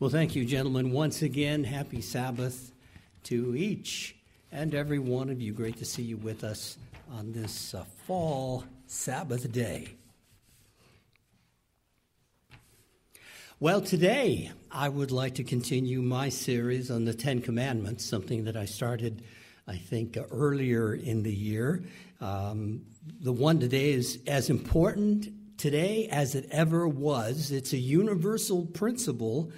Well, thank you, gentlemen. Once again, happy Sabbath to each and every one of you. Great to see you with us on this uh, fall Sabbath day. Well, today I would like to continue my series on the Ten Commandments, something that I started, I think, earlier in the year. Um, the one today is as important today as it ever was. It's a universal principle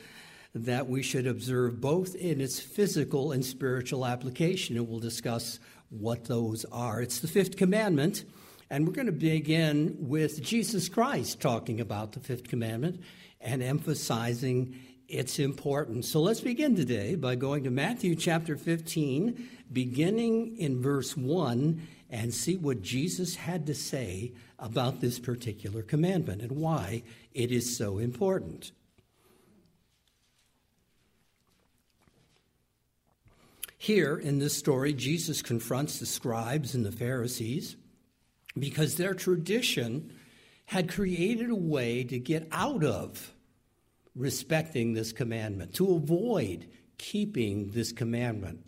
that we should observe both in its physical and spiritual application, and we'll discuss what those are. It's the fifth commandment, and we're going to begin with Jesus Christ talking about the fifth commandment and emphasizing its importance. So let's begin today by going to Matthew chapter 15, beginning in verse 1, and see what Jesus had to say about this particular commandment and why it is so important. Here in this story, Jesus confronts the scribes and the Pharisees because their tradition had created a way to get out of respecting this commandment, to avoid keeping this commandment.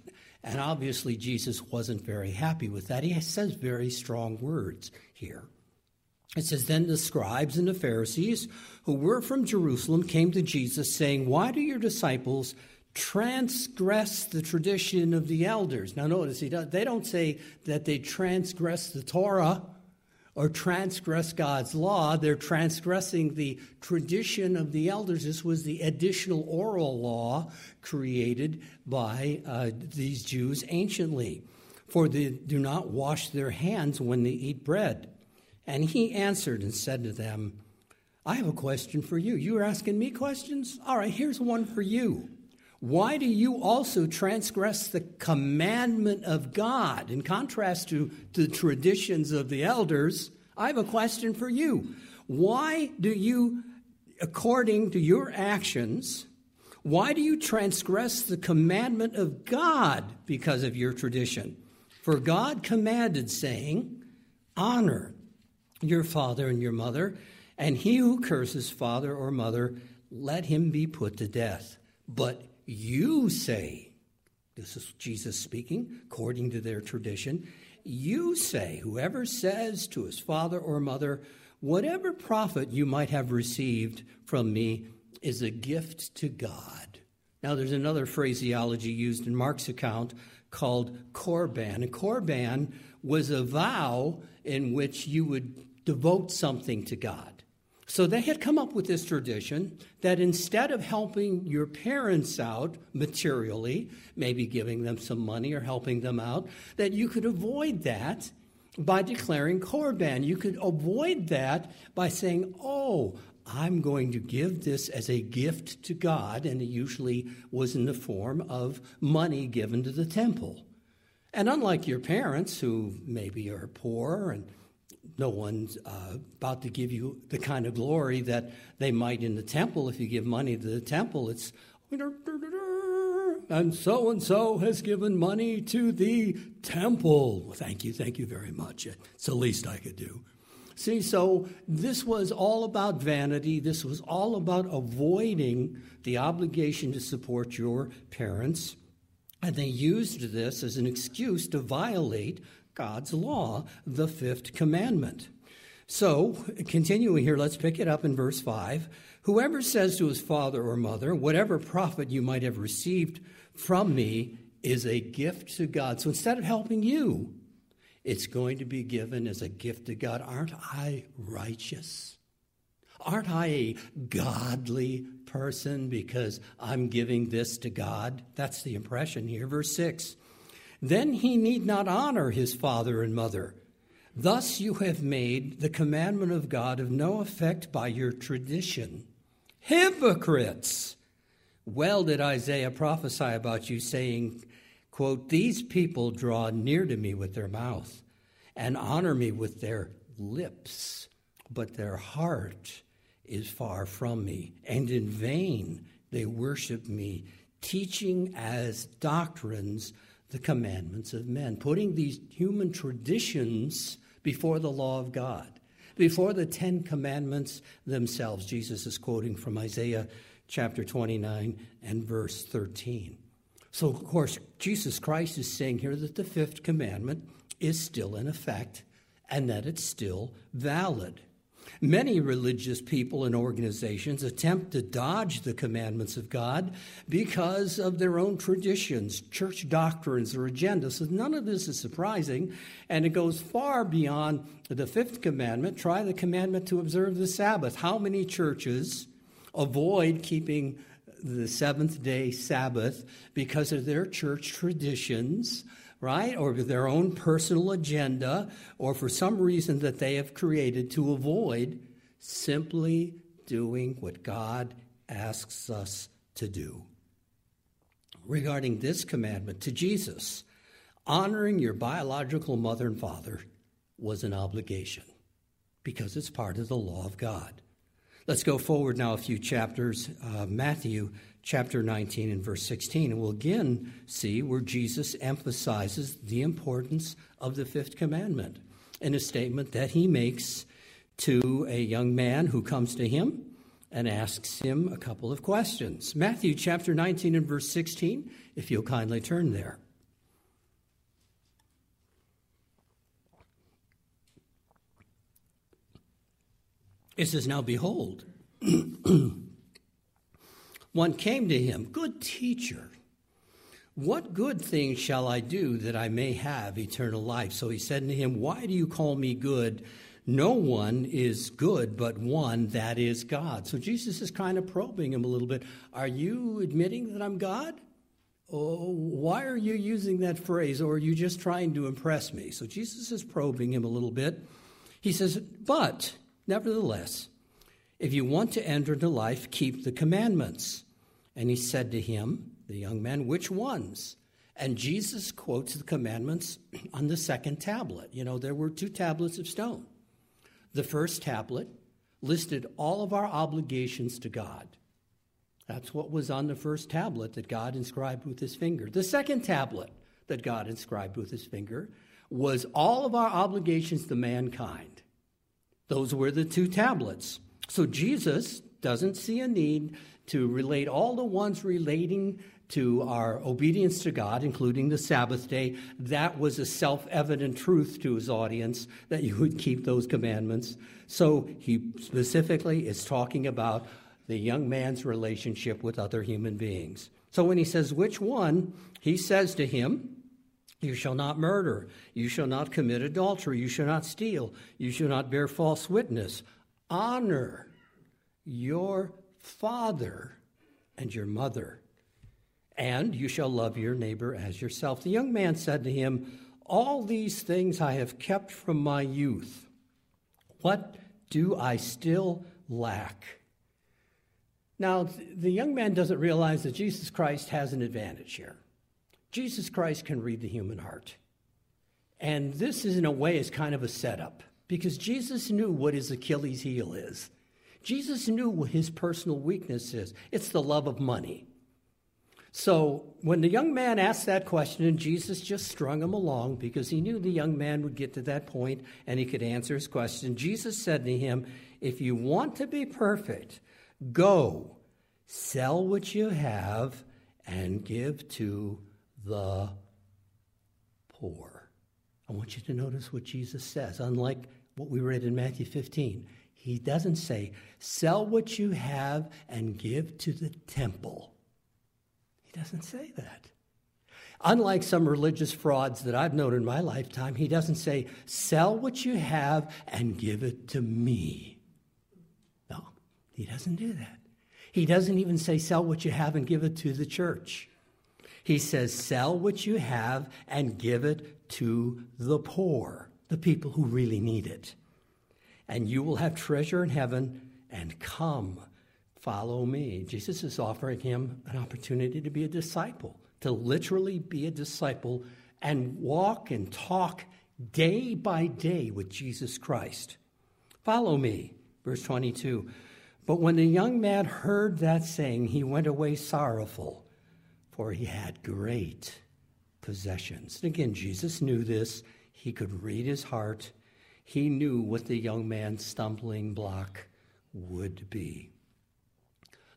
And obviously, Jesus wasn't very happy with that. He says very strong words here. It says, Then the scribes and the Pharisees, who were from Jerusalem, came to Jesus, saying, Why do your disciples transgress the tradition of the elders. Now, notice he does, they don't say that they transgress the Torah or transgress God's law. They're transgressing the tradition of the elders. This was the additional oral law created by uh, these Jews anciently. For they do not wash their hands when they eat bread. And he answered and said to them, I have a question for you. You are asking me questions? All right, here's one for you. Why do you also transgress the commandment of God? In contrast to, the traditions of the elders, I have a question for you. Why do you, according to your actions, why do you transgress the commandment of God because of your tradition? For God commanded, saying, Honor your father and your mother, and he who curses father or mother, let him be put to death. But you say, this is Jesus speaking, according to their tradition, you say, whoever says to his father or mother, whatever profit you might have received from me is a gift to God. Now, there's another phraseology used in Mark's account called korban. And korban was a vow in which you would devote something to God. So they had come up with this tradition that instead of helping your parents out materially, maybe giving them some money or helping them out, that you could avoid that by declaring korban. You could avoid that by saying, oh, I'm going to give this as a gift to God, and it usually was in the form of money given to the temple. And unlike your parents, who maybe are poor and no one's uh, about to give you the kind of glory that they might in the temple. If you give money to the temple, it's and so and so has given money to the temple. Thank you, thank you very much. It's the least I could do. See, so this was all about vanity. This was all about avoiding the obligation to support your parents. And they used this as an excuse to violate God's law, the fifth commandment. So, continuing here, let's pick it up in verse 5. Whoever says to his father or mother, Whatever profit you might have received from me is a gift to God. So instead of helping you, it's going to be given as a gift to God. Aren't I righteous? Aren't I a godly person because I'm giving this to God? That's the impression here. Verse 6 then he need not honor his father and mother. Thus you have made the commandment of God of no effect by your tradition. Hypocrites! Well did Isaiah prophesy about you, saying, quote, These people draw near to me with their mouth and honor me with their lips, but their heart is far from me, and in vain they worship me, teaching as doctrines the commandments of men, putting these human traditions before the law of God, before the Ten Commandments themselves. Jesus is quoting from Isaiah chapter 29 and verse 13. So, of course, Jesus Christ is saying here that the fifth commandment is still in effect and that it's still valid. Many religious people and organizations attempt to dodge the commandments of God because of their own traditions, church doctrines, or agendas. So none of this is surprising, and it goes far beyond the fifth commandment try the commandment to observe the Sabbath. How many churches avoid keeping the seventh day Sabbath because of their church traditions? Right? Or their own personal agenda, or for some reason that they have created to avoid simply doing what God asks us to do. Regarding this commandment to Jesus, honoring your biological mother and father was an obligation because it's part of the law of God. Let's go forward now a few chapters. Uh, Matthew chapter 19 and verse 16, and we'll again see where Jesus emphasizes the importance of the fifth commandment in a statement that he makes to a young man who comes to him and asks him a couple of questions. Matthew chapter 19 and verse 16, if you'll kindly turn there. It says, Now behold, one came to him, Good teacher, what good thing shall I do that I may have eternal life? So he said to him, Why do you call me good? No one is good but one, that is God. So Jesus is kind of probing him a little bit. Are you admitting that I'm God? Oh, why are you using that phrase? Or are you just trying to impress me? So Jesus is probing him a little bit. He says, But nevertheless, if you want to enter into life, keep the commandments. And he said to him, the young man, Which ones? And Jesus quotes the commandments on the second tablet. You know, there were two tablets of stone. The first tablet listed all of our obligations to God. That's what was on the first tablet that God inscribed with his finger. The second tablet that God inscribed with his finger was all of our obligations to mankind. Those were the two tablets. So Jesus doesn't see a need to relate all the ones relating to our obedience to God, including the Sabbath day. That was a self evident truth to his audience that you would keep those commandments. So he specifically is talking about the young man's relationship with other human beings. So when he says which one, he says to him, You shall not murder, you shall not commit adultery, you shall not steal, you shall not bear false witness honor your father and your mother, and you shall love your neighbor as yourself. The young man said to him, All these things I have kept from my youth. What do I still lack? Now, the young man doesn't realize that Jesus Christ has an advantage here. Jesus Christ can read the human heart. And this, is, in a way, is kind of a setup because Jesus knew what his Achilles heel is. Jesus knew what his personal weakness is it's the love of money. So when the young man asked that question, and Jesus just strung him along because he knew the young man would get to that point and he could answer his question, Jesus said to him, If you want to be perfect, go, sell what you have, and give to the poor. I want you to notice what Jesus says, unlike what we read in Matthew 15. He doesn't say, sell what you have and give to the temple. He doesn't say that. Unlike some religious frauds that I've known in my lifetime, he doesn't say, sell what you have and give it to me. No, he doesn't do that. He doesn't even say, sell what you have and give it to the church. He says, sell what you have and give it to the poor, the people who really need it. And you will have treasure in heaven, and come, follow me. Jesus is offering him an opportunity to be a disciple, to literally be a disciple and walk and talk day by day with Jesus Christ. Follow me. Verse 22. But when the young man heard that saying, he went away sorrowful for he had great possessions. And again, Jesus knew this. He could read his heart. He knew what the young man's stumbling block would be.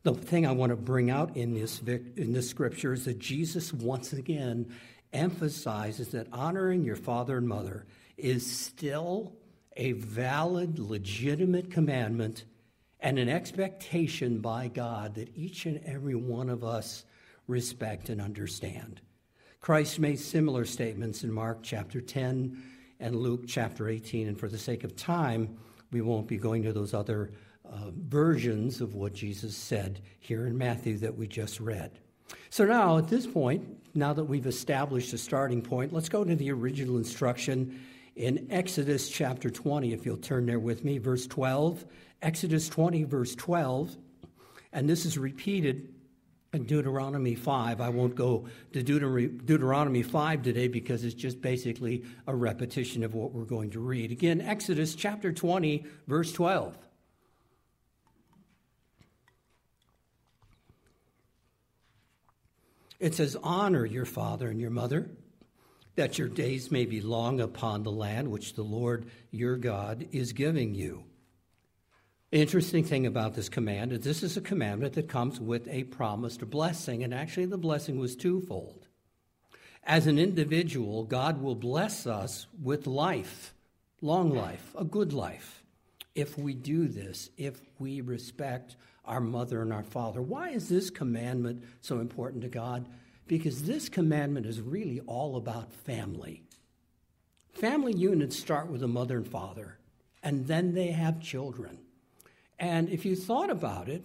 The thing I want to bring out in this, in this scripture is that Jesus once again emphasizes that honoring your father and mother is still a valid, legitimate commandment and an expectation by God that each and every one of us respect and understand. Christ made similar statements in Mark chapter 10 and Luke chapter 18, and for the sake of time, we won't be going to those other uh, versions of what Jesus said here in Matthew that we just read. So now, at this point, now that we've established a starting point, let's go to the original instruction in Exodus chapter 20, if you'll turn there with me, verse 12. Exodus 20, verse 12. And this is repeated Deuteronomy 5. I won't go to Deuteronomy 5 today because it's just basically a repetition of what we're going to read. Again, Exodus chapter 20, verse 12. It says, Honor your father and your mother, that your days may be long upon the land which the Lord your God is giving you. Interesting thing about this command is this is a commandment that comes with a promised blessing, and actually the blessing was twofold. As an individual, God will bless us with life, long life, a good life, if we do this, if we respect our mother and our father. Why is this commandment so important to God? Because this commandment is really all about family. Family units start with a mother and father, and then they have children. And if you thought about it,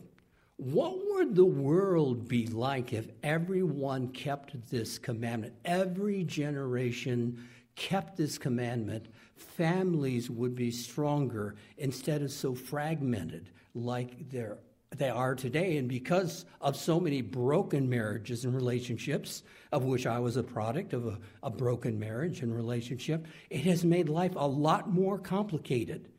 what would the world be like if everyone kept this commandment? Every generation kept this commandment. Families would be stronger instead of so fragmented like they're they are today. And because of so many broken marriages and relationships, of which I was a product of a, a, broken marriage and relationship, it has made life a lot more complicated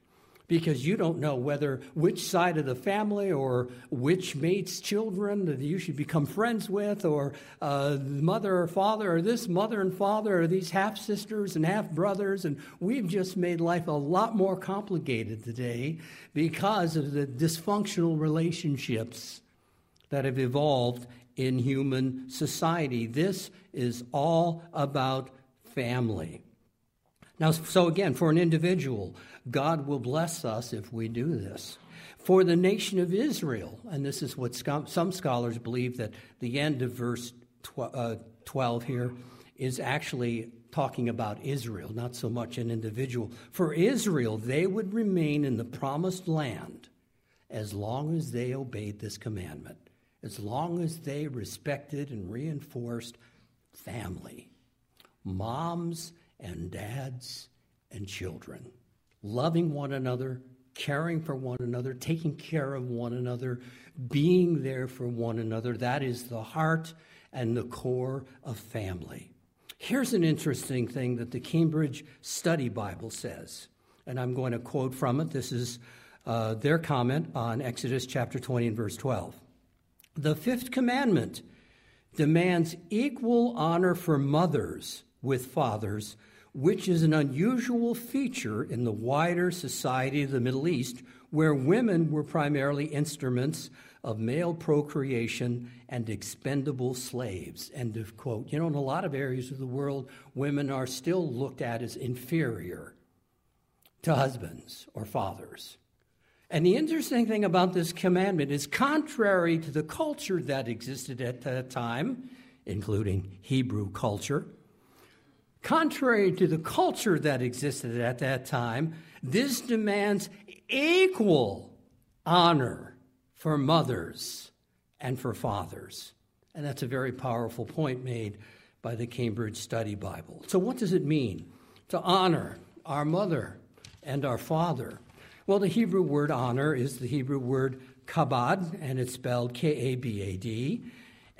because you don't know whether which side of the family or which mate's children that you should become friends with, or uh, mother or father, or this mother and father, or these half sisters and half brothers. And we've just made life a lot more complicated today because of the dysfunctional relationships that have evolved in human society. This is all about family. Now, so again, for an individual, God will bless us if we do this. For the nation of Israel, and this is what some scholars believe that the end of verse uh, 12 here is actually talking about Israel, not so much an individual. For Israel, they would remain in the promised land as long as they obeyed this commandment, as long as they respected and reinforced family, moms and dads and children loving one another, caring for one another, taking care of one another, being there for one another. That is the heart and the core of family. Here's an interesting thing that the Cambridge Study Bible says, and I'm going to quote from it. This is uh, their comment on Exodus chapter 20 and verse 12. The fifth commandment demands equal honor for mothers with fathers which is an unusual feature in the wider society of the Middle East, where women were primarily instruments of male procreation and expendable slaves. End of quote. You know, in a lot of areas of the world, women are still looked at as inferior to husbands or fathers. And the interesting thing about this commandment is contrary to the culture that existed at that time, including Hebrew culture Contrary to the culture that existed at that time, this demands equal honor for mothers and for fathers. And that's a very powerful point made by the Cambridge Study Bible. So, what does it mean to honor our mother and our father? Well, the Hebrew word honor is the Hebrew word kabad, and it's spelled K A B A D.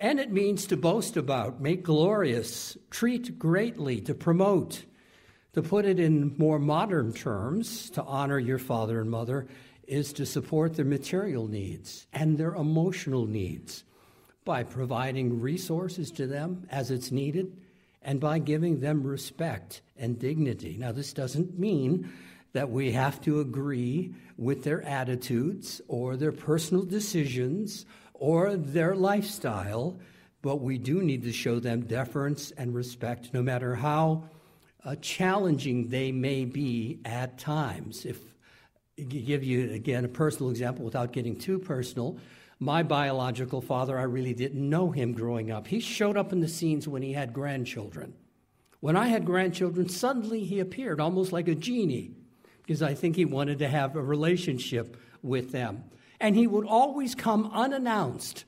And it means to boast about, make glorious, treat greatly, to promote. To put it in more modern terms, to honor your father and mother is to support their material needs and their emotional needs by providing resources to them as it's needed and by giving them respect and dignity. Now, this doesn't mean that we have to agree with their attitudes or their personal decisions or their lifestyle, but we do need to show them deference and respect no matter how uh, challenging they may be at times. If give you again a personal example without getting too personal, my biological father, I really didn't know him growing up. He showed up in the scenes when he had grandchildren. When I had grandchildren, suddenly he appeared almost like a genie because I think he wanted to have a relationship with them. And he would always come unannounced.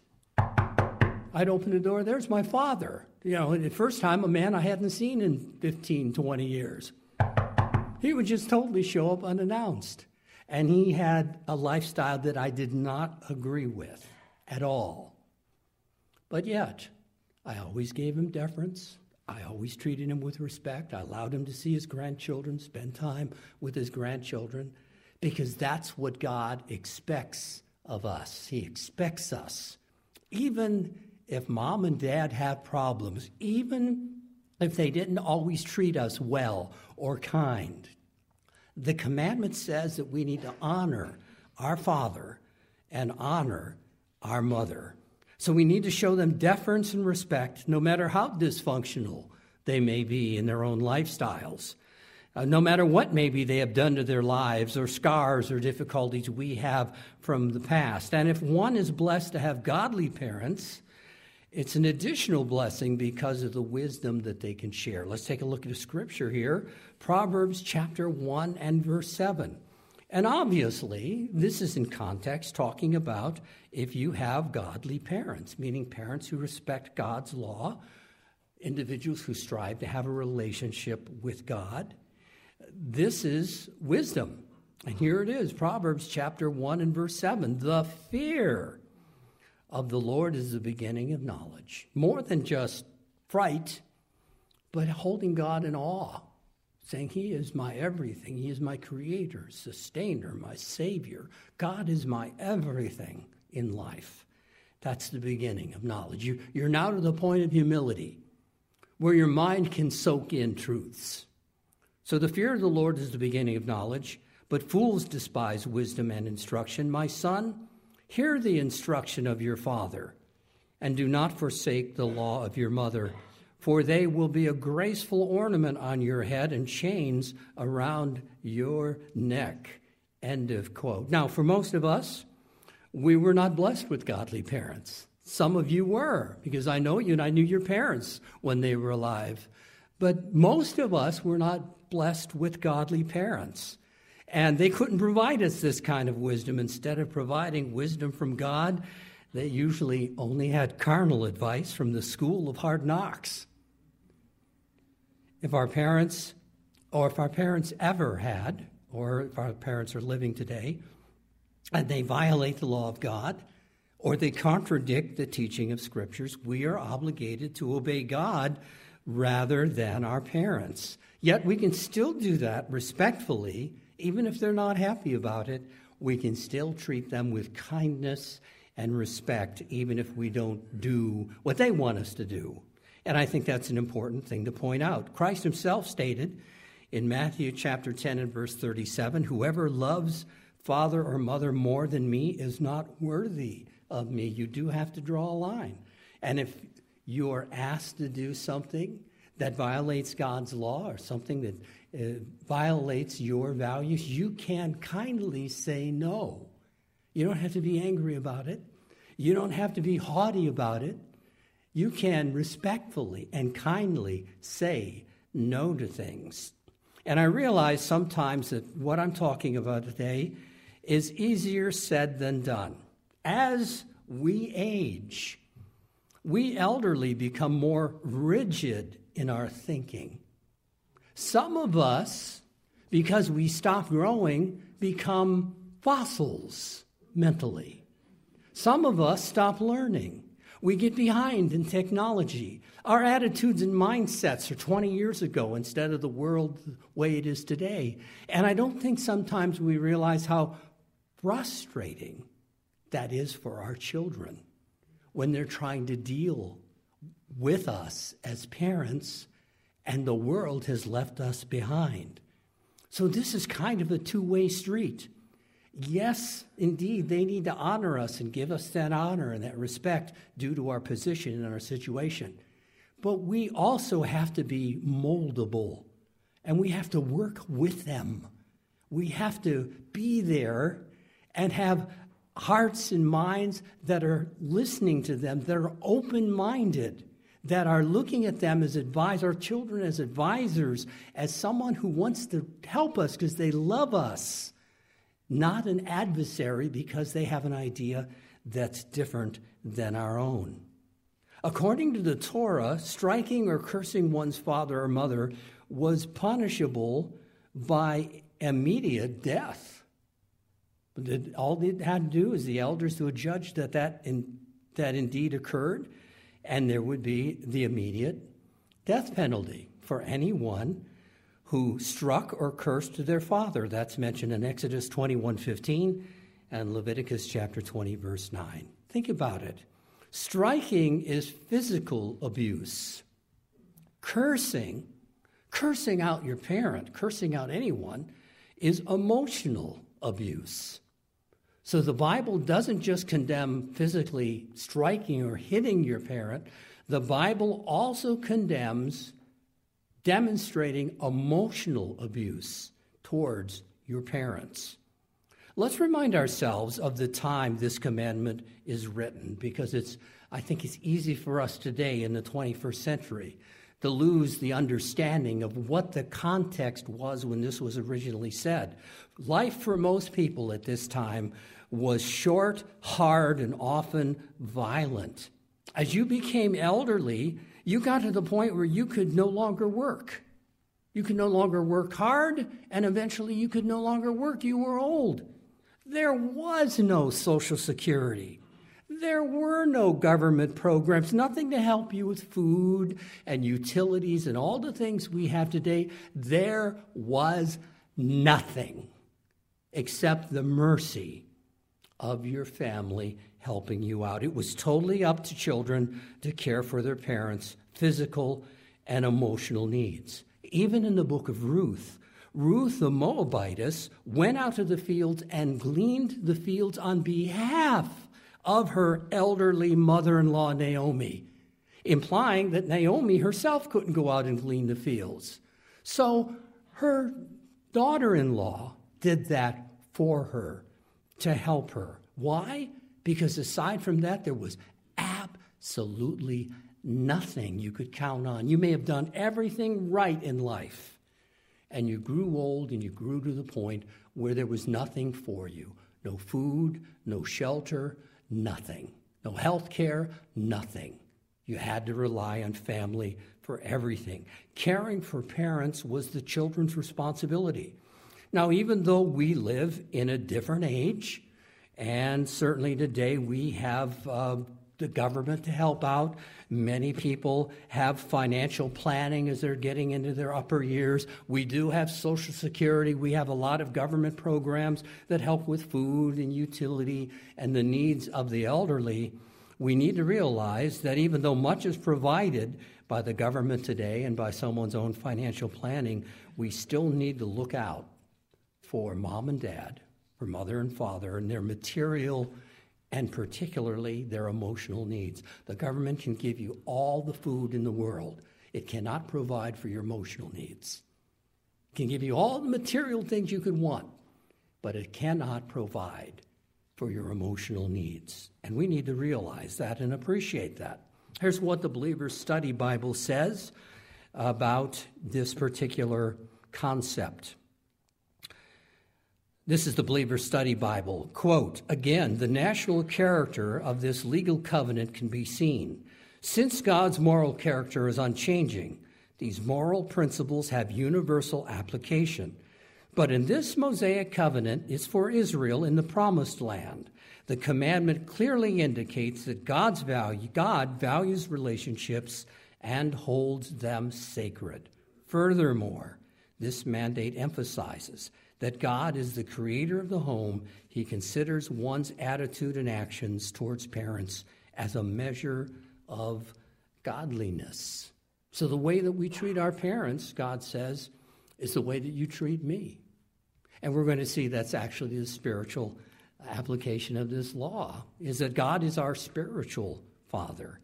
I'd open the door, there's my father. You know, the first time a man I hadn't seen in 15, 20 years. He would just totally show up unannounced. And he had a lifestyle that I did not agree with at all. But yet, I always gave him deference. I always treated him with respect. I allowed him to see his grandchildren, spend time with his grandchildren, because that's what God expects of us. He expects us, even if mom and dad have problems, even if they didn't always treat us well or kind. The commandment says that we need to honor our father and honor our mother. So we need to show them deference and respect, no matter how dysfunctional they may be in their own lifestyles. Uh, no matter what maybe they have done to their lives or scars or difficulties we have from the past. And if one is blessed to have godly parents, it's an additional blessing because of the wisdom that they can share. Let's take a look at a scripture here Proverbs chapter 1 and verse 7. And obviously, this is in context talking about if you have godly parents, meaning parents who respect God's law, individuals who strive to have a relationship with God. This is wisdom. And here it is Proverbs chapter 1 and verse 7. The fear of the Lord is the beginning of knowledge. More than just fright, but holding God in awe saying, He is my everything. He is my creator, sustainer, my savior. God is my everything in life. That's the beginning of knowledge. You, you're now to the point of humility where your mind can soak in truths. So the fear of the Lord is the beginning of knowledge, but fools despise wisdom and instruction. My son, hear the instruction of your father, and do not forsake the law of your mother for they will be a graceful ornament on your head and chains around your neck. End of quote. Now, for most of us, we were not blessed with godly parents. Some of you were, because I know you and I knew your parents when they were alive. But most of us were not blessed with godly parents. And they couldn't provide us this kind of wisdom. Instead of providing wisdom from God, they usually only had carnal advice from the school of hard knocks if our parents, or if our parents ever had, or if our parents are living today, and they violate the law of God, or they contradict the teaching of scriptures, we are obligated to obey God rather than our parents. Yet we can still do that respectfully, even if they're not happy about it. We can still treat them with kindness and respect, even if we don't do what they want us to do. And I think that's an important thing to point out. Christ himself stated in Matthew chapter 10 and verse 37 Whoever loves father or mother more than me is not worthy of me. You do have to draw a line. And if you are asked to do something that violates God's law or something that uh, violates your values, you can kindly say no. You don't have to be angry about it. You don't have to be haughty about it you can respectfully and kindly say no to things. And I realize sometimes that what I'm talking about today is easier said than done. As we age, we elderly become more rigid in our thinking. Some of us, because we stop growing, become fossils mentally. Some of us stop learning. We get behind in technology. Our attitudes and mindsets are 20 years ago instead of the world the way it is today. And I don't think sometimes we realize how frustrating that is for our children when they're trying to deal with us as parents and the world has left us behind. So this is kind of a two way street. Yes, indeed, they need to honor us and give us that honor and that respect due to our position and our situation. But we also have to be moldable and we have to work with them. We have to be there and have hearts and minds that are listening to them, that are open minded, that are looking at them as advisors, our children as advisors, as someone who wants to help us because they love us, not an adversary because they have an idea that's different than our own. According to the Torah, striking or cursing one's father or mother was punishable by immediate death. All they had to do is the elders would judge that that, in, that indeed occurred, and there would be the immediate death penalty for anyone who struck or cursed their father. That's mentioned in Exodus 21:15 and Leviticus chapter 20 verse 9. Think about it. Striking is physical abuse. Cursing, cursing out your parent, cursing out anyone is emotional abuse. So the Bible doesn't just condemn physically striking or hitting your parent, the Bible also condemns demonstrating emotional abuse towards your parents. Let's remind ourselves of the time this commandment is written because it's I think it's easy for us today in the 21st century to lose the understanding of what the context was when this was originally said. Life for most people at this time was short, hard, and often violent. As you became elderly, you got to the point where you could no longer work. You could no longer work hard, and eventually you could no longer work. You were old. There was no Social Security. There were no government programs, nothing to help you with food and utilities and all the things we have today. There was nothing except the mercy of your family helping you out. It was totally up to children to care for their parents' physical and emotional needs. Even in the book of Ruth, Ruth the Moabitess went out to the fields and gleaned the fields on behalf of her elderly mother in law, Naomi, implying that Naomi herself couldn't go out and glean the fields. So her daughter in law did that for her to help her. Why? Because aside from that, there was absolutely nothing you could count on. You may have done everything right in life, and you grew old and you grew to the point where there was nothing for you no food, no shelter, nothing. No health care, nothing. You had to rely on family for everything. Caring for parents was the children's responsibility. Now, even though we live in a different age, and certainly today we have uh, the government to help out. Many people have financial planning as they're getting into their upper years. We do have Social Security. We have a lot of government programs that help with food and utility and the needs of the elderly. We need to realize that even though much is provided by the government today and by someone's own financial planning, we still need to look out for mom and dad, for mother and father, and their material and particularly their emotional needs. The government can give you all the food in the world, it cannot provide for your emotional needs. It can give you all the material things you could want, but it cannot provide for your emotional needs. And we need to realize that and appreciate that. Here's what the Believer's Study Bible says about this particular concept. This is the Believer Study Bible. Quote Again, the national character of this legal covenant can be seen. Since God's moral character is unchanging, these moral principles have universal application. But in this Mosaic covenant, it's for Israel in the promised land. The commandment clearly indicates that God's value, God values relationships and holds them sacred. Furthermore, this mandate emphasizes that God is the creator of the home, he considers one's attitude and actions towards parents as a measure of godliness. So, the way that we treat our parents, God says, is the way that you treat me. And we're going to see that's actually the spiritual application of this law is that God is our spiritual father.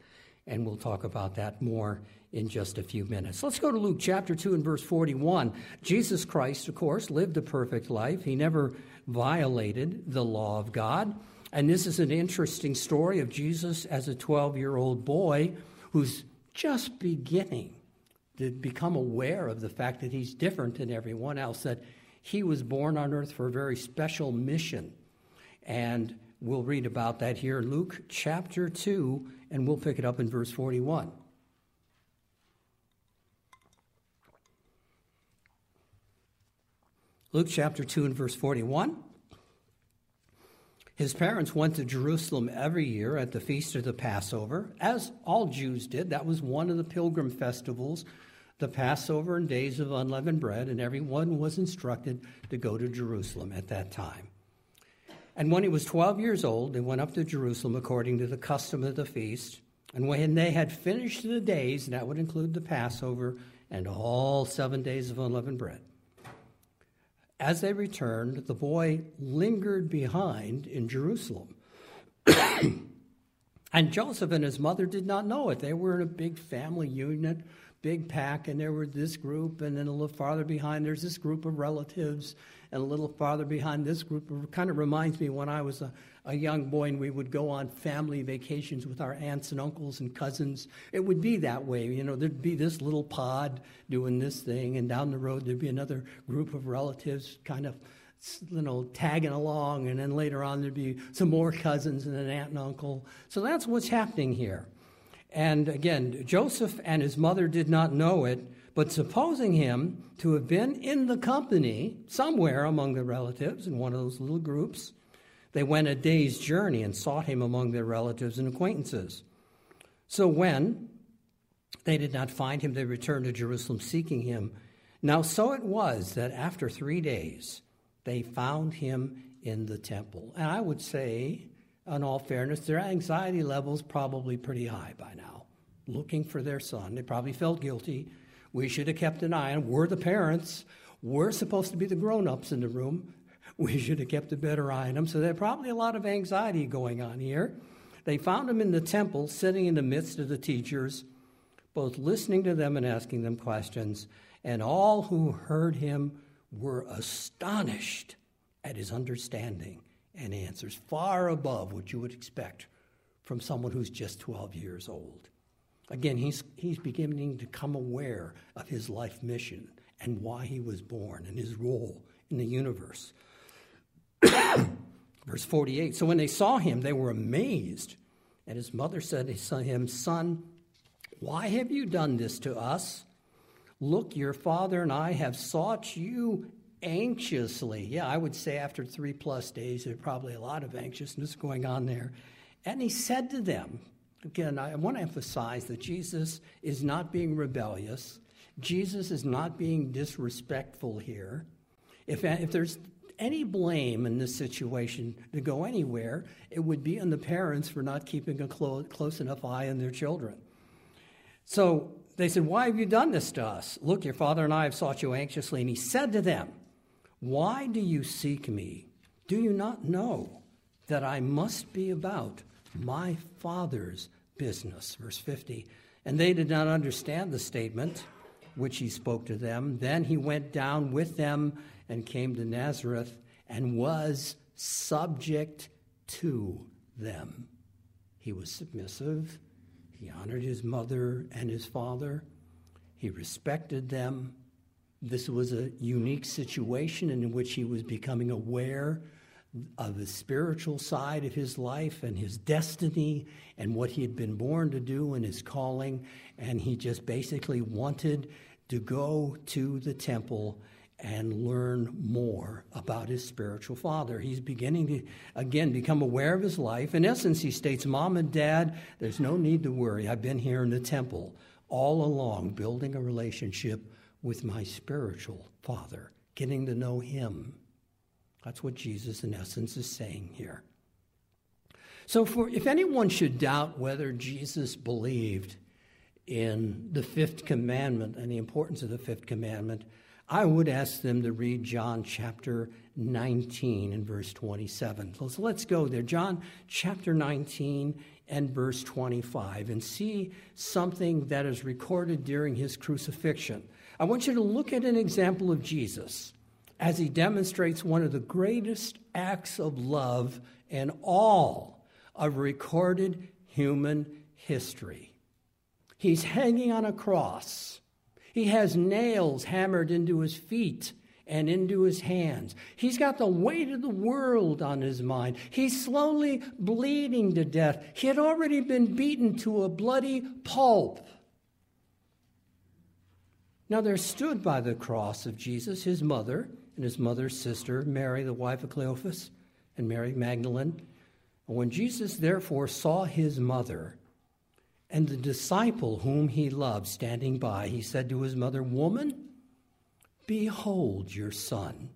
And we'll talk about that more in just a few minutes. Let's go to Luke chapter 2 and verse 41. Jesus Christ, of course, lived a perfect life. He never violated the law of God. And this is an interesting story of Jesus as a 12 year old boy who's just beginning to become aware of the fact that he's different than everyone else, that he was born on earth for a very special mission. And we'll read about that here in Luke chapter 2, and we'll pick it up in verse 41. Luke chapter 2 and verse 41. His parents went to Jerusalem every year at the feast of the Passover, as all Jews did. That was one of the pilgrim festivals, the Passover and days of unleavened bread, and everyone was instructed to go to Jerusalem at that time. And when he was 12 years old, they went up to Jerusalem according to the custom of the feast. And when they had finished the days, that would include the Passover and all seven days of unleavened bread, as they returned, the boy lingered behind in Jerusalem. and Joseph and his mother did not know it. They were in a big family unit, big pack, and there were this group, and then a little farther behind, there's this group of relatives, and a little farther behind this group. It kind of reminds me when I was a a young boy and we would go on family vacations with our aunts and uncles and cousins. It would be that way. You know, there'd be this little pod doing this thing, and down the road there'd be another group of relatives kind of you know, tagging along, and then later on there'd be some more cousins and an aunt and uncle. So that's what's happening here. And again, Joseph and his mother did not know it, but supposing him to have been in the company somewhere among the relatives in one of those little groups, they went a day's journey and sought him among their relatives and acquaintances. So when they did not find him, they returned to Jerusalem seeking him. Now, so it was that after three days, they found him in the temple. And I would say, in all fairness, their anxiety levels probably pretty high by now, looking for their son. They probably felt guilty. We should have kept an eye on. We're the parents. We're supposed to be the grown ups in the room we should have kept a better eye on him. So there's probably a lot of anxiety going on here. They found him in the temple, sitting in the midst of the teachers, both listening to them and asking them questions. And all who heard him were astonished at his understanding and answers, far above what you would expect from someone who's just 12 years old. Again, he's, he's beginning to come aware of his life mission and why he was born and his role in the universe. Verse 48 So when they saw him, they were amazed. And his mother said to him, Son, why have you done this to us? Look, your father and I have sought you anxiously. Yeah, I would say after three plus days, there's probably a lot of anxiousness going on there. And he said to them, again, I want to emphasize that Jesus is not being rebellious. Jesus is not being disrespectful here. If, if there's any blame in this situation to go anywhere, it would be on the parents for not keeping a close, close enough eye on their children. So they said, Why have you done this to us? Look, your father and I have sought you anxiously. And he said to them, Why do you seek me? Do you not know that I must be about my father's business? Verse 50. And they did not understand the statement which he spoke to them. Then he went down with them and came to Nazareth and was subject to them. He was submissive. He honored his mother and his father. He respected them. This was a unique situation in which he was becoming aware of the spiritual side of his life and his destiny and what he had been born to do and his calling. And he just basically wanted to go to the temple and learn more about his spiritual father. He's beginning to, again, become aware of his life. In essence, he states, Mom and Dad, there's no need to worry. I've been here in the temple all along, building a relationship with my spiritual father, getting to know him. That's what Jesus, in essence, is saying here. So, for, if anyone should doubt whether Jesus believed in the fifth commandment and the importance of the fifth commandment, I would ask them to read John chapter 19 and verse 27. So let's go there. John chapter 19 and verse 25 and see something that is recorded during his crucifixion. I want you to look at an example of Jesus as he demonstrates one of the greatest acts of love in all of recorded human history. He's hanging on a cross. He has nails hammered into his feet and into his hands. He's got the weight of the world on his mind. He's slowly bleeding to death. He had already been beaten to a bloody pulp. Now there stood by the cross of Jesus his mother and his mother's sister, Mary, the wife of Cleophas, and Mary Magdalene. And when Jesus therefore saw his mother and the disciple whom he loved standing by, he said to his mother, Woman, behold your son.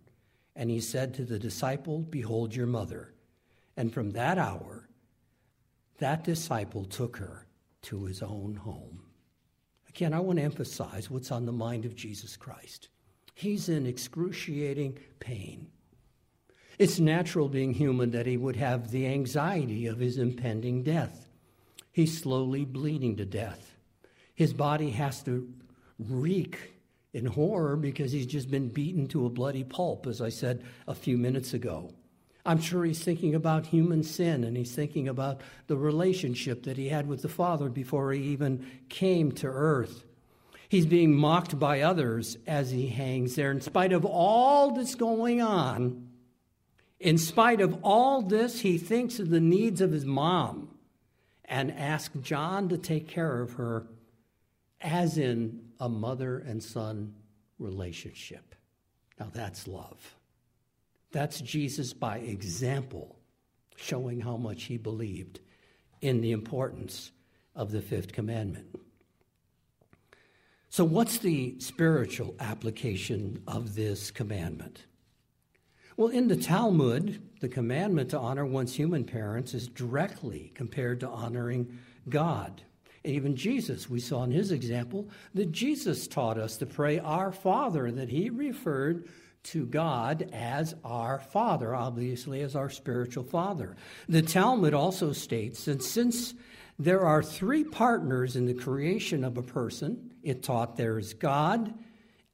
And he said to the disciple, Behold your mother. And from that hour, that disciple took her to his own home. Again, I want to emphasize what's on the mind of Jesus Christ. He's in excruciating pain. It's natural, being human, that he would have the anxiety of his impending death. He's slowly bleeding to death. His body has to reek in horror because he's just been beaten to a bloody pulp, as I said a few minutes ago. I'm sure he's thinking about human sin and he's thinking about the relationship that he had with the Father before he even came to earth. He's being mocked by others as he hangs there. In spite of all that's going on, in spite of all this, he thinks of the needs of his mom and asks John to take care of her, as in a mother and son relationship. Now that's love. That's Jesus by example, showing how much he believed in the importance of the fifth commandment. So, what's the spiritual application of this commandment? Well, in the Talmud, the commandment to honor one's human parents is directly compared to honoring God. And even Jesus, we saw in his example that Jesus taught us to pray our Father, that he referred to God as our Father, obviously as our spiritual Father. The Talmud also states that since there are three partners in the creation of a person. It taught there's God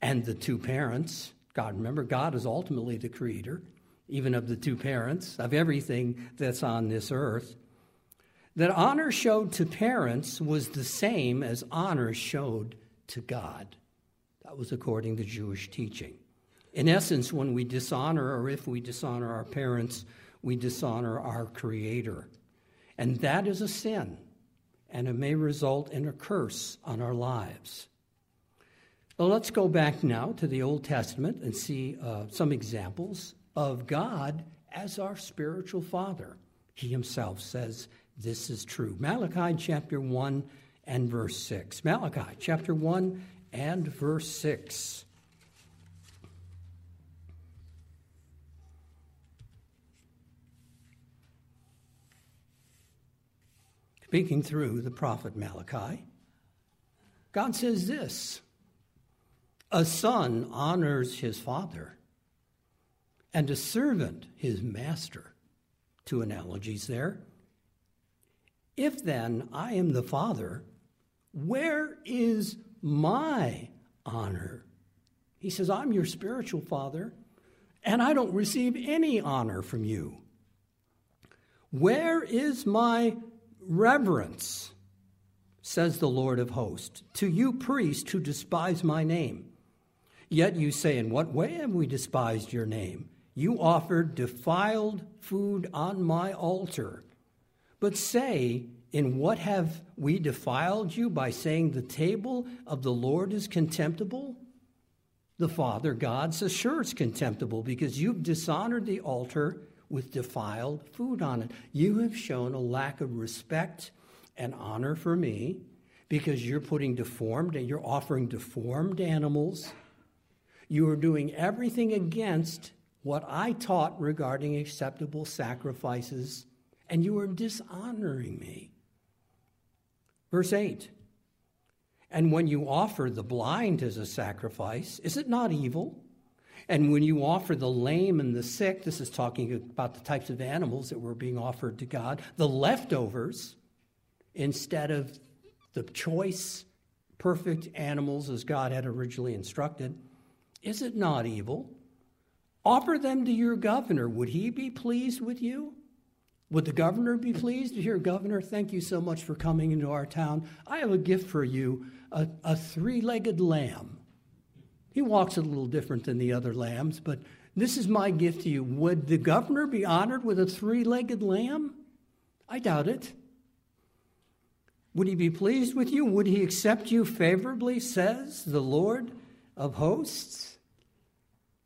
and the two parents. God, remember, God is ultimately the creator, even of the two parents, of everything that's on this earth. That honor showed to parents was the same as honor showed to God. That was according to Jewish teaching. In essence, when we dishonor or if we dishonor our parents, we dishonor our Creator. And that is a sin and it may result in a curse on our lives. Well, let's go back now to the Old Testament and see uh, some examples of God as our spiritual Father. He himself says this is true. Malachi chapter 1 and verse 6. Malachi chapter 1 and verse 6. speaking through the prophet Malachi, God says this A son honors his father, and a servant his master. Two analogies there. If then I am the father, where is my honor? He says, I'm your spiritual father, and I don't receive any honor from you. Where is my reverence, says the Lord of hosts, to you priests who despise my name. Yet you say, In what way have we despised your name? You offered defiled food on my altar. But say, In what have we defiled you by saying the table of the Lord is contemptible? The Father God says, Sure, it's contemptible because you've dishonored the altar with defiled food on it. You have shown a lack of respect and honor for me because you're putting deformed and you're offering deformed animals. You are doing everything against what I taught regarding acceptable sacrifices, and you are dishonoring me. Verse 8 And when you offer the blind as a sacrifice, is it not evil? And when you offer the lame and the sick, this is talking about the types of animals that were being offered to God, the leftovers, instead of the choice, perfect animals as God had originally instructed, is it not evil? Offer them to your governor. Would he be pleased with you? Would the governor be pleased? Here, governor, thank you so much for coming into our town. I have a gift for you a, a three legged lamb. He walks a little different than the other lambs, but this is my gift to you. Would the governor be honored with a three legged lamb? I doubt it. Would he be pleased with you? Would he accept you favorably, says the Lord of hosts?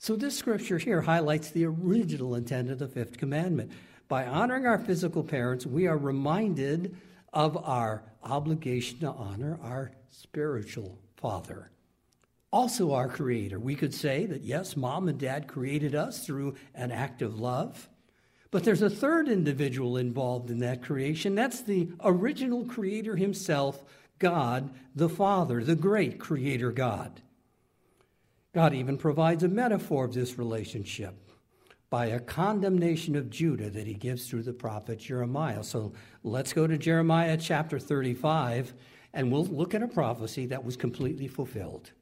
So, this scripture here highlights the original intent of the fifth commandment. By honoring our physical parents, we are reminded of our obligation to honor our spiritual father also our creator. We could say that yes, mom and dad created us through an act of love. But there's a third individual involved in that creation. That's the original creator himself, God the Father, the great creator God. God even provides a metaphor of this relationship by a condemnation of Judah that he gives through the prophet Jeremiah. So let's go to Jeremiah chapter 35 and we'll look at a prophecy that was completely fulfilled.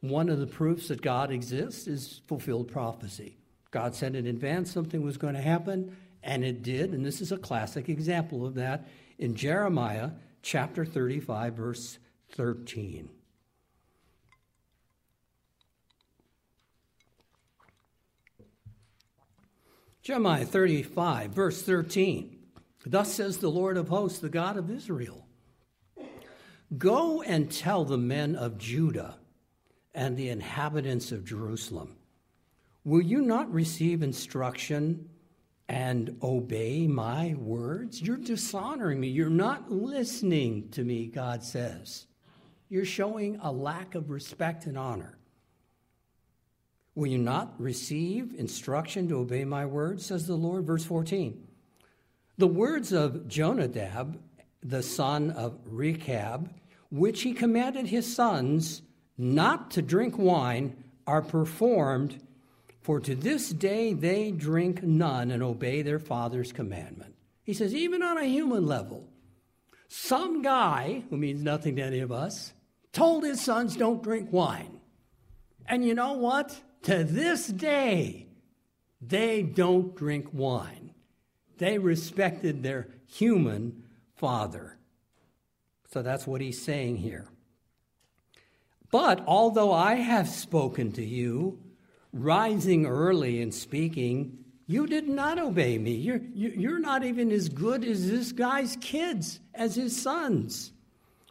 One of the proofs that God exists is fulfilled prophecy. God said in advance something was going to happen, and it did. And this is a classic example of that in Jeremiah chapter 35, verse 13. Jeremiah 35, verse 13. Thus says the Lord of hosts, the God of Israel Go and tell the men of Judah and the inhabitants of Jerusalem. Will you not receive instruction and obey my words? You're dishonoring me. You're not listening to me, God says. You're showing a lack of respect and honor. Will you not receive instruction to obey my words, says the Lord? Verse 14. The words of Jonadab, the son of Rechab, which he commanded his sons not to drink wine are performed, for to this day they drink none and obey their father's commandment. He says, even on a human level, some guy, who means nothing to any of us, told his sons don't drink wine. And you know what? To this day, they don't drink wine. They respected their human father. So that's what he's saying here. But although I have spoken to you, rising early and speaking, you did not obey me. You're, you're not even as good as this guy's kids, as his sons.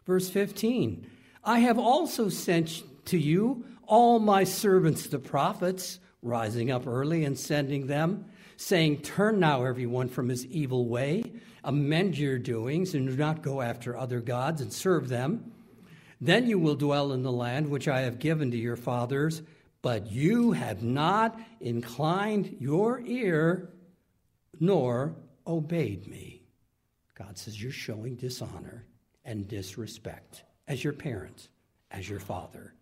Verse 15 I have also sent to you all my servants, the prophets, rising up early and sending them, saying, Turn now, everyone, from his evil way, amend your doings, and do not go after other gods and serve them. Then you will dwell in the land which I have given to your fathers, but you have not inclined your ear nor obeyed me. God says you're showing dishonor and disrespect as your parent, as your father.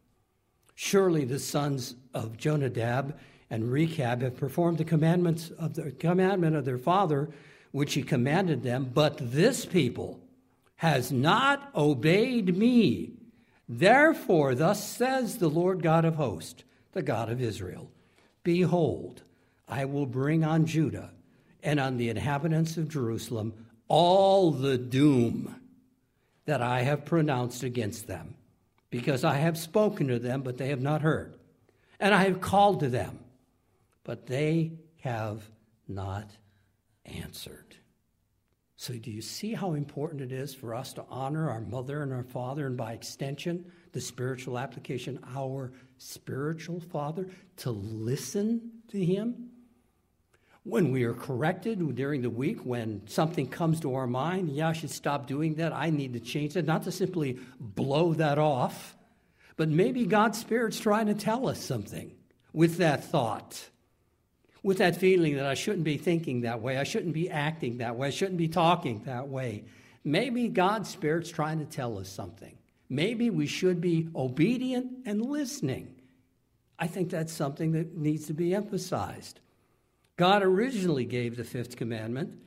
Surely the sons of Jonadab and Rechab have performed the commandments of the commandment of their father, which he commanded them, but this people has not obeyed me. Therefore, thus says the Lord God of hosts, the God of Israel Behold, I will bring on Judah and on the inhabitants of Jerusalem all the doom that I have pronounced against them, because I have spoken to them, but they have not heard, and I have called to them, but they have not answered. So, do you see how important it is for us to honor our mother and our father, and by extension, the spiritual application, our spiritual father, to listen to him? When we are corrected during the week, when something comes to our mind, yeah, I should stop doing that, I need to change that, not to simply blow that off, but maybe God's Spirit's trying to tell us something with that thought with that feeling that I shouldn't be thinking that way, I shouldn't be acting that way, I shouldn't be talking that way. Maybe God's Spirit's trying to tell us something. Maybe we should be obedient and listening. I think that's something that needs to be emphasized. God originally gave the fifth commandment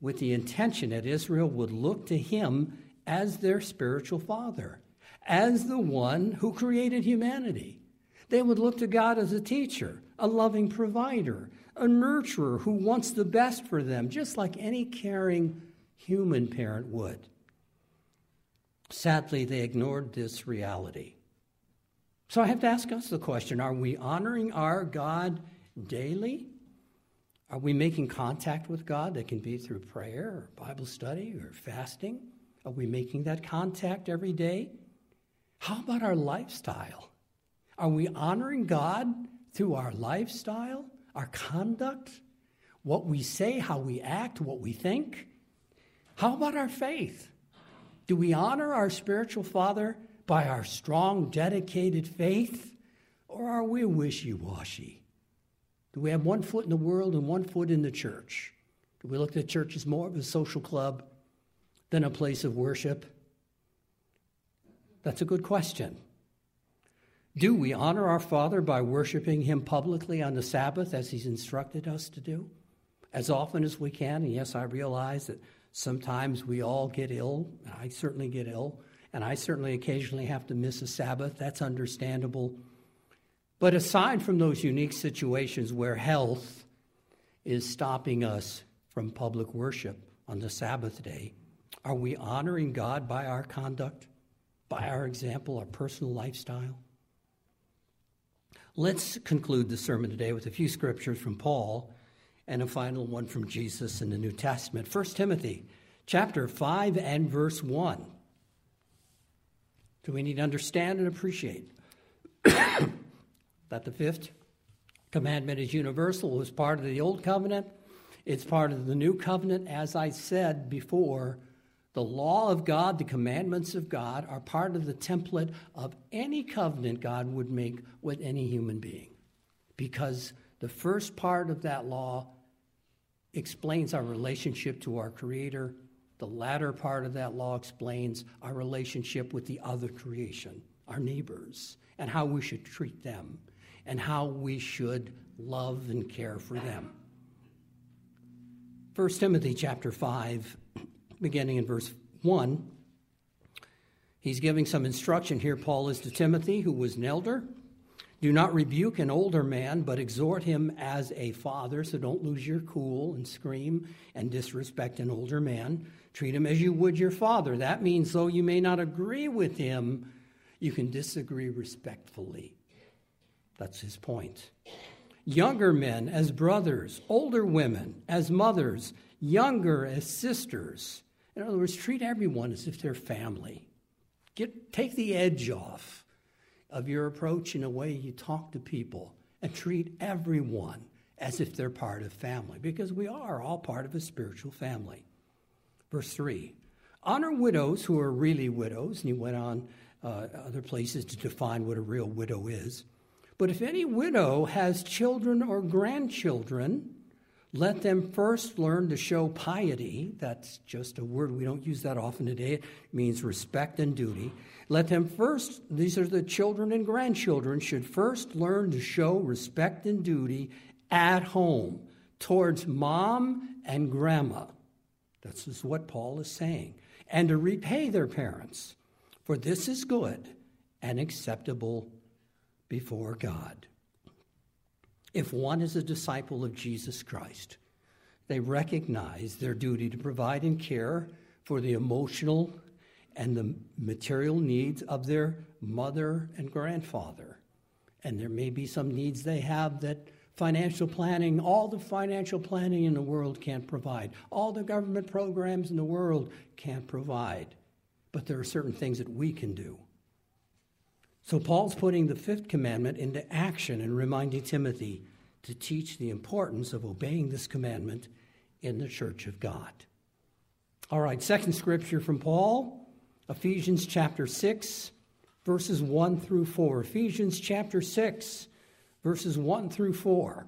with the intention that Israel would look to him as their spiritual father, as the one who created humanity. They would look to God as a teacher, a loving provider, a nurturer who wants the best for them, just like any caring human parent would. Sadly, they ignored this reality. So I have to ask us the question are we honoring our God daily? Are we making contact with God? That can be through prayer or Bible study or fasting. Are we making that contact every day? How about our lifestyle? Are we honoring God through our lifestyle, our conduct, what we say, how we act, what we think? How about our faith? Do we honor our spiritual father by our strong, dedicated faith? Or are we wishy washy? Do we have one foot in the world and one foot in the church? Do we look at the church as more of a social club than a place of worship? That's a good question. Do we honor our Father by worshiping Him publicly on the Sabbath as He's instructed us to do? As often as we can. And yes, I realize that sometimes we all get ill. And I certainly get ill. And I certainly occasionally have to miss a Sabbath. That's understandable. But aside from those unique situations where health is stopping us from public worship on the Sabbath day, are we honoring God by our conduct, by our example, our personal lifestyle? Let's conclude the sermon today with a few scriptures from Paul and a final one from Jesus in the New Testament. 1 Timothy chapter 5 and verse 1. Do we need to understand and appreciate that the fifth commandment is universal. It was part of the old covenant, it's part of the new covenant. As I said before, the law of God, the commandments of God, are part of the template of any covenant God would make with any human being. Because the first part of that law explains our relationship to our Creator. The latter part of that law explains our relationship with the other creation, our neighbors, and how we should treat them and how we should love and care for them. 1 Timothy chapter 5, beginning in verse 1, he's giving some instruction here. Paul is to Timothy, who was an elder. Do not rebuke an older man, but exhort him as a father. So don't lose your cool and scream and disrespect an older man. Treat him as you would your father. That means, though you may not agree with him, you can disagree respectfully. That's his point. Younger men as brothers, older women as mothers, younger as sisters. In other words, treat everyone as if they're family. Get, take the edge off of your approach in a way you talk to people and treat everyone as if they're part of family, because we are all part of a spiritual family. Verse 3 Honor widows who are really widows, and he went on uh, other places to define what a real widow is. But if any widow has children or grandchildren, let them first learn to show piety. That's just a word we don't use that often today. It means respect and duty. Let them first, these are the children and grandchildren, should first learn to show respect and duty at home towards mom and grandma. This is what Paul is saying. And to repay their parents, for this is good and acceptable before God. If one is a disciple of Jesus Christ, they recognize their duty to provide and care for the emotional and the material needs of their mother and grandfather. And there may be some needs they have that financial planning, all the financial planning in the world can't provide, all the government programs in the world can't provide. But there are certain things that we can do. So Paul's putting the fifth commandment into action and reminding Timothy to teach the importance of obeying this commandment in the church of God. All right, second scripture from Paul, Ephesians chapter 6, verses 1 through 4. Ephesians chapter 6, verses 1 through 4.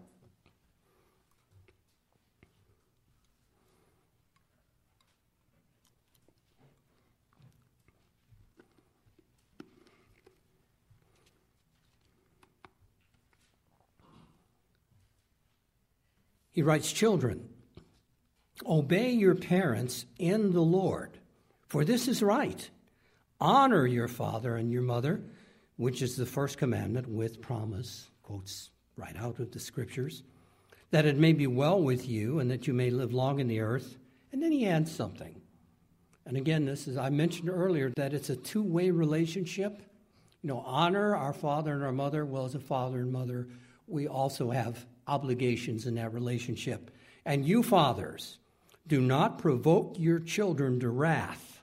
He writes, Children, obey your parents in the Lord, for this is right. Honor your father and your mother, which is the first commandment with promise, quotes right out of the scriptures, that it may be well with you and that you may live long in the earth. And then he adds something. And again, this is, I mentioned earlier that it's a two way relationship. You know, honor our father and our mother. Well, as a father and mother, we also have obligations in that relationship. And you, fathers, do not provoke your children to wrath,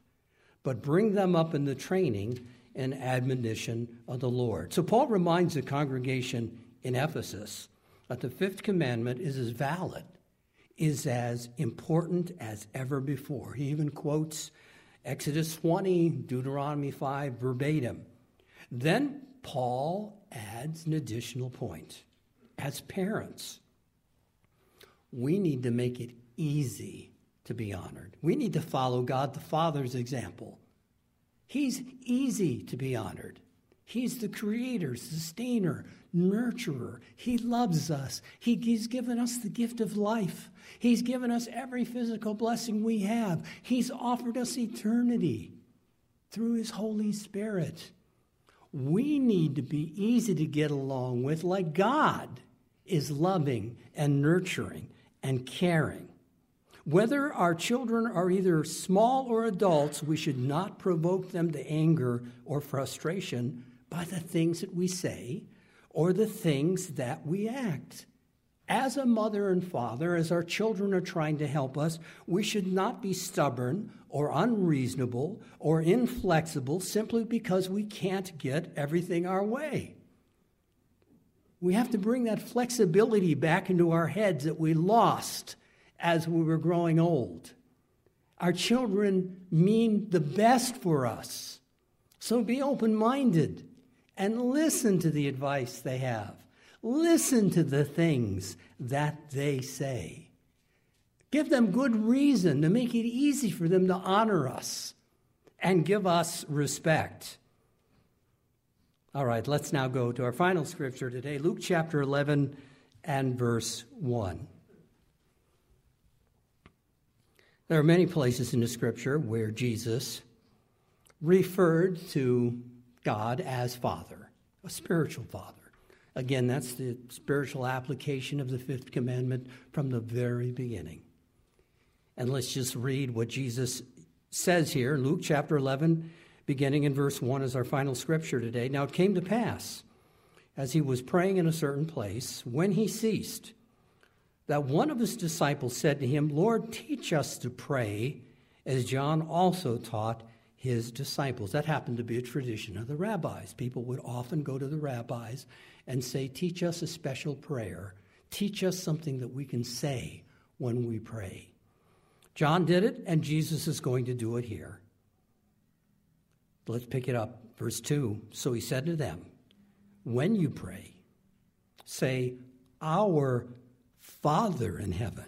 but bring them up in the training and admonition of the Lord. So Paul reminds the congregation in Ephesus that the fifth commandment is as valid, is as important as ever before. He even quotes Exodus 20, Deuteronomy 5 verbatim. Then Paul adds an additional point. As parents, we need to make it easy to be honored. We need to follow God the Father's example. He's easy to be honored. He's the creator, sustainer, nurturer. He loves us. He, he's given us the gift of life. He's given us every physical blessing we have. He's offered us eternity through His Holy Spirit. We need to be easy to get along with, like God is loving and nurturing and caring. Whether our children are either small or adults, we should not provoke them to anger or frustration by the things that we say or the things that we act. As a mother and father, as our children are trying to help us, we should not be stubborn or unreasonable or inflexible simply because we can't get everything our way. We have to bring that flexibility back into our heads that we lost as we were growing old. Our children mean the best for us. So be open minded and listen to the advice they have. Listen to the things that they say. Give them good reason to make it easy for them to honor us and give us respect. All right, let's now go to our final scripture today Luke chapter 11 and verse 1. There are many places in the scripture where Jesus referred to God as Father, a spiritual Father. Again, that's the spiritual application of the fifth commandment from the very beginning. And let's just read what Jesus says here in Luke chapter 11, beginning in verse 1 as our final scripture today. Now it came to pass, as he was praying in a certain place, when he ceased, that one of his disciples said to him, Lord, teach us to pray, as John also taught his disciples. That happened to be a tradition of the rabbis. People would often go to the rabbis and say, Teach us a special prayer. Teach us something that we can say when we pray. John did it, and Jesus is going to do it here. Let's pick it up. Verse 2 So he said to them, When you pray, say, Our Father in heaven.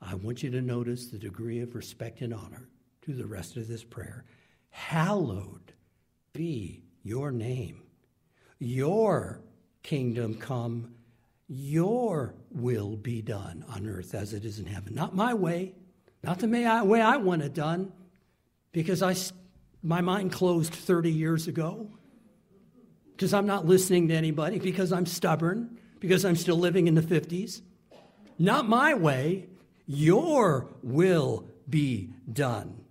I want you to notice the degree of respect and honor to the rest of this prayer. Hallowed be your name. Your kingdom come, your will be done on earth as it is in heaven. Not my way, not the way I, way I want it done, because I, my mind closed 30 years ago, because I'm not listening to anybody, because I'm stubborn, because I'm still living in the 50s. Not my way, your will be done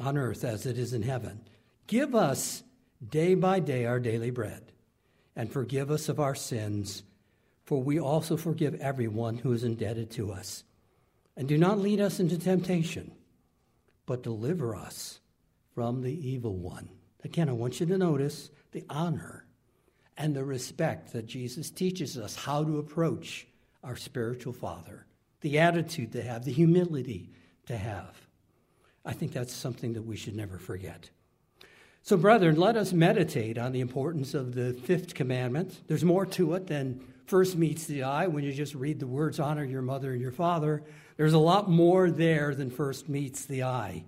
on earth as it is in heaven. Give us day by day our daily bread, and forgive us of our sins, for we also forgive everyone who is indebted to us. And do not lead us into temptation, but deliver us from the evil one. Again, I want you to notice the honor and the respect that Jesus teaches us how to approach our spiritual father, the attitude to have, the humility to have. I think that's something that we should never forget. So, brethren, let us meditate on the importance of the fifth commandment. There's more to it than first meets the eye when you just read the words, honor your mother and your father. There's a lot more there than first meets the eye.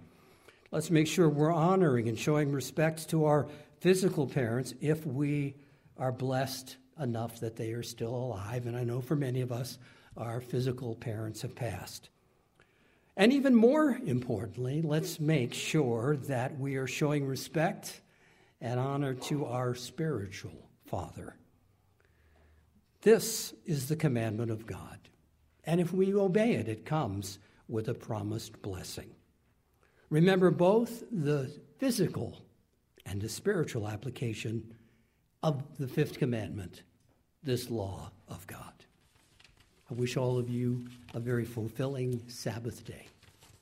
Let's make sure we're honoring and showing respect to our physical parents if we are blessed enough that they are still alive, and I know for many of us, our physical parents have passed. And even more importantly, let's make sure that we are showing respect and honor to our spiritual father. This is the commandment of God. And if we obey it, it comes with a promised blessing. Remember both the physical and the spiritual application of the fifth commandment, this law of God. I wish all of you a very fulfilling Sabbath day.